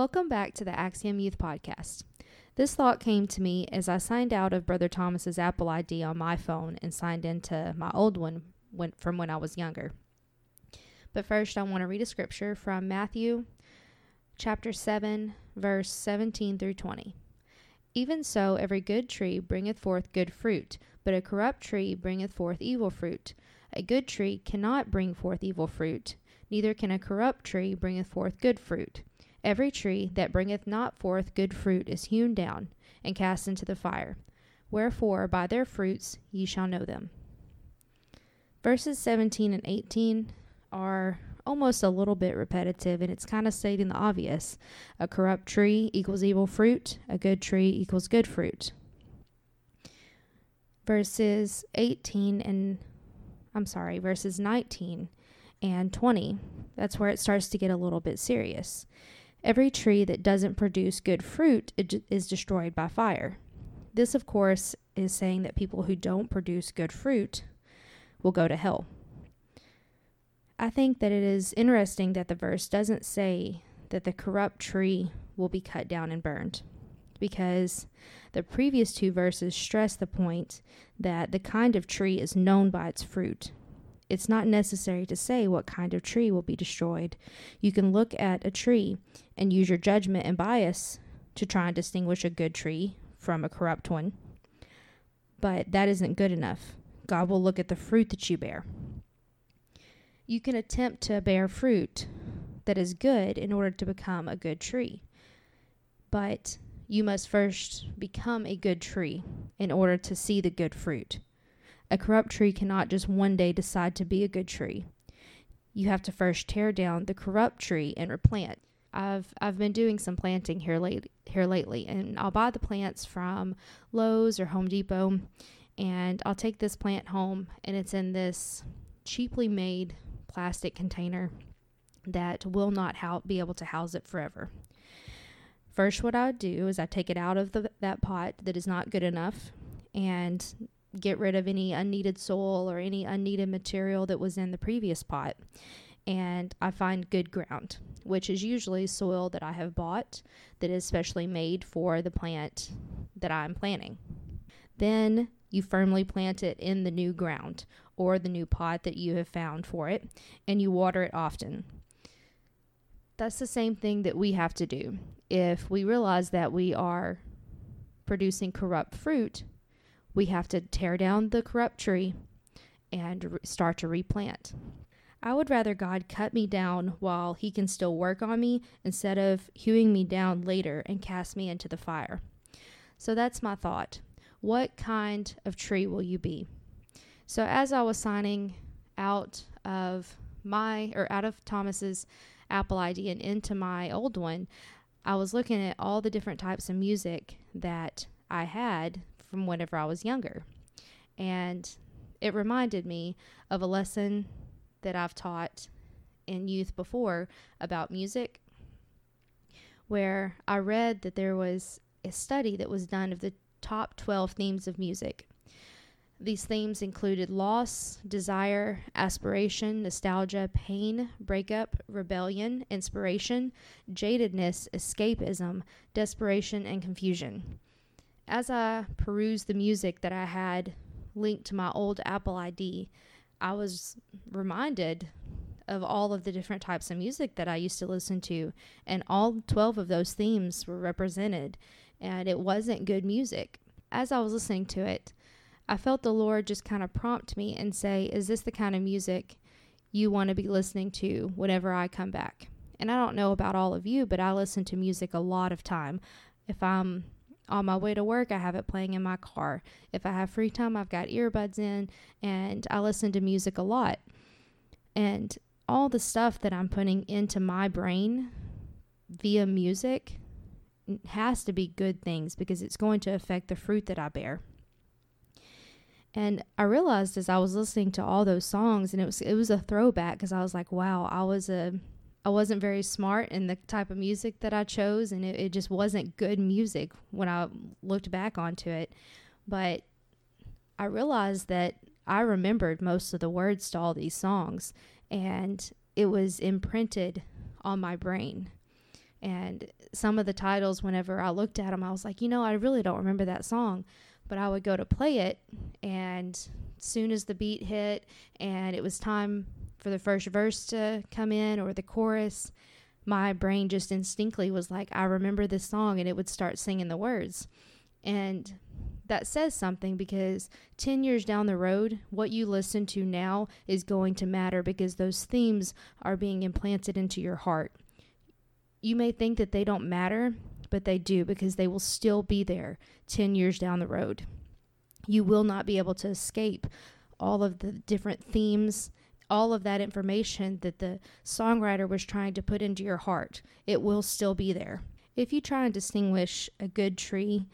Welcome back to the Axiom Youth Podcast. This thought came to me as I signed out of Brother Thomas's Apple ID on my phone and signed into my old one when, from when I was younger. But first, I want to read a scripture from Matthew chapter 7, verse 17 through 20. Even so, every good tree bringeth forth good fruit, but a corrupt tree bringeth forth evil fruit. A good tree cannot bring forth evil fruit, neither can a corrupt tree bringeth forth good fruit. Every tree that bringeth not forth good fruit is hewn down and cast into the fire. Wherefore, by their fruits ye shall know them. Verses 17 and 18 are almost a little bit repetitive, and it's kind of stating the obvious. A corrupt tree equals evil fruit, a good tree equals good fruit. Verses 18 and I'm sorry, verses 19 and 20, that's where it starts to get a little bit serious. Every tree that doesn't produce good fruit is destroyed by fire. This, of course, is saying that people who don't produce good fruit will go to hell. I think that it is interesting that the verse doesn't say that the corrupt tree will be cut down and burned, because the previous two verses stress the point that the kind of tree is known by its fruit. It's not necessary to say what kind of tree will be destroyed. You can look at a tree and use your judgment and bias to try and distinguish a good tree from a corrupt one. But that isn't good enough. God will look at the fruit that you bear. You can attempt to bear fruit that is good in order to become a good tree. But you must first become a good tree in order to see the good fruit. A corrupt tree cannot just one day decide to be a good tree. You have to first tear down the corrupt tree and replant. I've I've been doing some planting here late here lately, and I'll buy the plants from Lowe's or Home Depot, and I'll take this plant home, and it's in this cheaply made plastic container that will not ho- be able to house it forever. First, what I do is I take it out of the, that pot that is not good enough and get rid of any unneeded soil or any unneeded material that was in the previous pot. And I find good ground, which is usually soil that I have bought that is specially made for the plant that I'm planting. Then you firmly plant it in the new ground or the new pot that you have found for it, and you water it often. That's the same thing that we have to do. If we realize that we are producing corrupt fruit, we have to tear down the corrupt tree and re- start to replant. I would rather God cut me down while He can still work on me instead of hewing me down later and cast me into the fire. So that's my thought. What kind of tree will you be? So as I was signing out of my or out of Thomas's Apple ID and into my old one, I was looking at all the different types of music that I had from whenever I was younger. And it reminded me of a lesson that I've taught in youth before about music, where I read that there was a study that was done of the top 12 themes of music. These themes included loss, desire, aspiration, nostalgia, pain, breakup, rebellion, inspiration, jadedness, escapism, desperation, and confusion. As I perused the music that I had linked to my old Apple ID, I was reminded of all of the different types of music that I used to listen to, and all 12 of those themes were represented, and it wasn't good music. As I was listening to it, I felt the Lord just kind of prompt me and say, Is this the kind of music you want to be listening to whenever I come back? And I don't know about all of you, but I listen to music a lot of time. If I'm on my way to work, I have it playing in my car. If I have free time, I've got earbuds in and I listen to music a lot. And all the stuff that I'm putting into my brain via music has to be good things because it's going to affect the fruit that I bear. And I realized as I was listening to all those songs, and it was it was a throwback because I was like, wow, I was a I wasn't very smart in the type of music that I chose, and it, it just wasn't good music when I looked back onto it. But I realized that I remembered most of the words to all these songs, and it was imprinted on my brain. And some of the titles, whenever I looked at them, I was like, you know, I really don't remember that song. But I would go to play it, and soon as the beat hit and it was time for the first verse to come in or the chorus, my brain just instinctively was like, I remember this song, and it would start singing the words. And that says something because 10 years down the road, what you listen to now is going to matter because those themes are being implanted into your heart. You may think that they don't matter, but they do because they will still be there 10 years down the road. You will not be able to escape all of the different themes, all of that information that the songwriter was trying to put into your heart. It will still be there. If you try and distinguish a good tree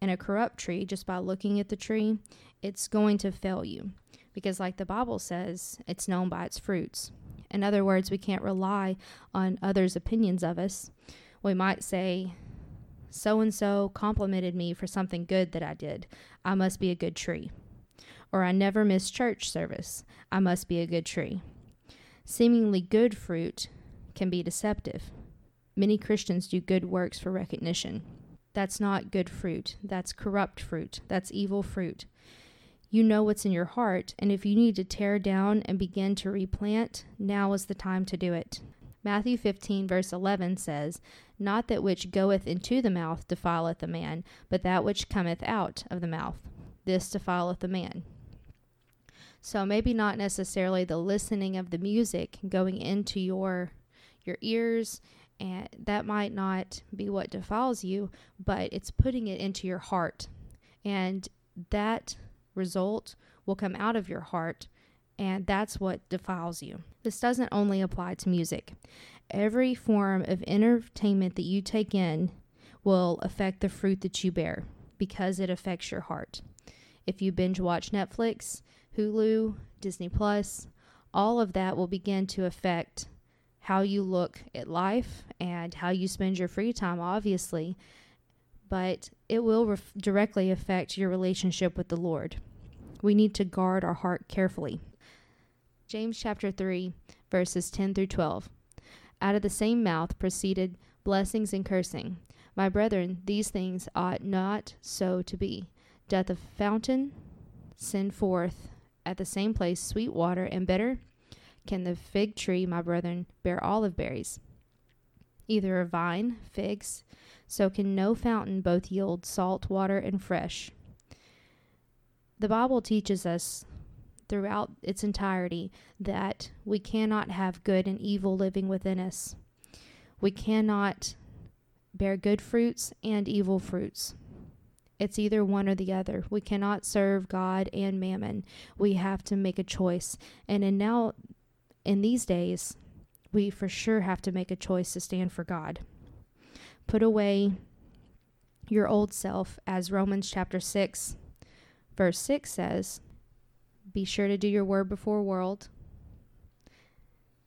and a corrupt tree just by looking at the tree, it's going to fail you. Because, like the Bible says, it's known by its fruits. In other words, we can't rely on others' opinions of us. We might say, so and so complimented me for something good that I did. I must be a good tree. Or I never miss church service. I must be a good tree. Seemingly good fruit can be deceptive. Many Christians do good works for recognition. That's not good fruit. That's corrupt fruit. That's evil fruit. You know what's in your heart, and if you need to tear down and begin to replant, now is the time to do it. Matthew 15, verse 11 says, Not that which goeth into the mouth defileth a man, but that which cometh out of the mouth. This defileth a man. So maybe not necessarily the listening of the music going into your your ears and that might not be what defiles you, but it's putting it into your heart. And that result will come out of your heart, and that's what defiles you. This doesn't only apply to music. Every form of entertainment that you take in will affect the fruit that you bear because it affects your heart. If you binge watch Netflix, Hulu, Disney Plus, all of that will begin to affect how you look at life and how you spend your free time, obviously, but it will ref- directly affect your relationship with the Lord. We need to guard our heart carefully. James chapter 3, verses 10 through 12. Out of the same mouth proceeded blessings and cursing. My brethren, these things ought not so to be. Doth a fountain send forth at the same place sweet water and bitter? can the fig tree, my brethren, bear olive berries? Either a vine, figs, so can no fountain both yield salt water and fresh. The Bible teaches us throughout its entirety that we cannot have good and evil living within us. We cannot bear good fruits and evil fruits. It's either one or the other. We cannot serve God and mammon. We have to make a choice. And in now in these days, we for sure have to make a choice to stand for God. Put away your old self, as Romans chapter 6, verse 6 says. Be sure to do your word before world.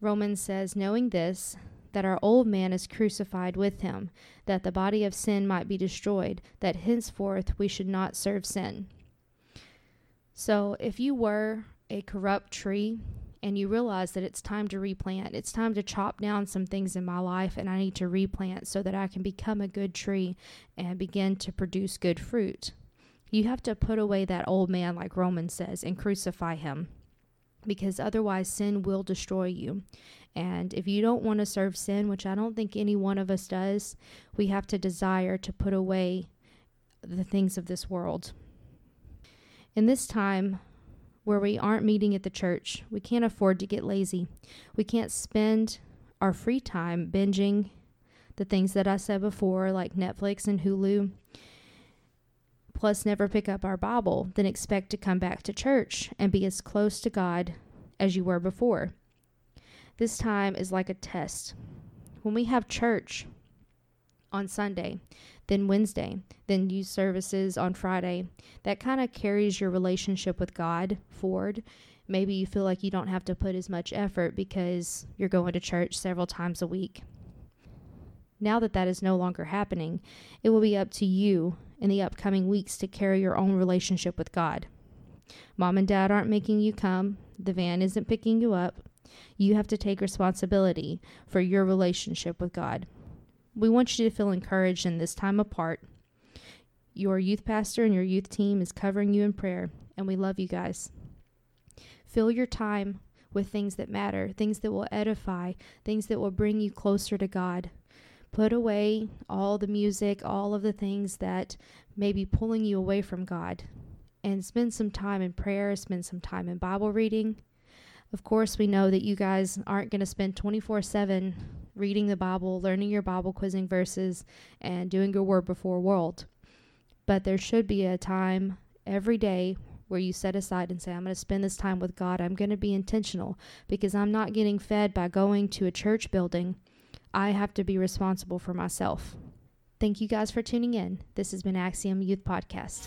Romans says, knowing this, that our old man is crucified with him, that the body of sin might be destroyed, that henceforth we should not serve sin. So, if you were a corrupt tree, and you realize that it's time to replant. It's time to chop down some things in my life and I need to replant so that I can become a good tree and begin to produce good fruit. You have to put away that old man, like Romans says, and crucify him because otherwise sin will destroy you. And if you don't want to serve sin, which I don't think any one of us does, we have to desire to put away the things of this world. In this time, where we aren't meeting at the church. We can't afford to get lazy. We can't spend our free time binging the things that I said before, like Netflix and Hulu, plus never pick up our Bible, then expect to come back to church and be as close to God as you were before. This time is like a test. When we have church on Sunday, then Wednesday, then youth services on Friday. That kind of carries your relationship with God forward. Maybe you feel like you don't have to put as much effort because you're going to church several times a week. Now that that is no longer happening, it will be up to you in the upcoming weeks to carry your own relationship with God. Mom and dad aren't making you come, the van isn't picking you up. You have to take responsibility for your relationship with God. We want you to feel encouraged in this time apart. Your youth pastor and your youth team is covering you in prayer, and we love you guys. Fill your time with things that matter, things that will edify, things that will bring you closer to God. Put away all the music, all of the things that may be pulling you away from God, and spend some time in prayer, spend some time in Bible reading. Of course, we know that you guys aren't going to spend 24 7 reading the Bible, learning your Bible quizzing verses, and doing your word before world. But there should be a time every day where you set aside and say, I'm going to spend this time with God. I'm going to be intentional because I'm not getting fed by going to a church building. I have to be responsible for myself. Thank you guys for tuning in. This has been Axiom Youth Podcast.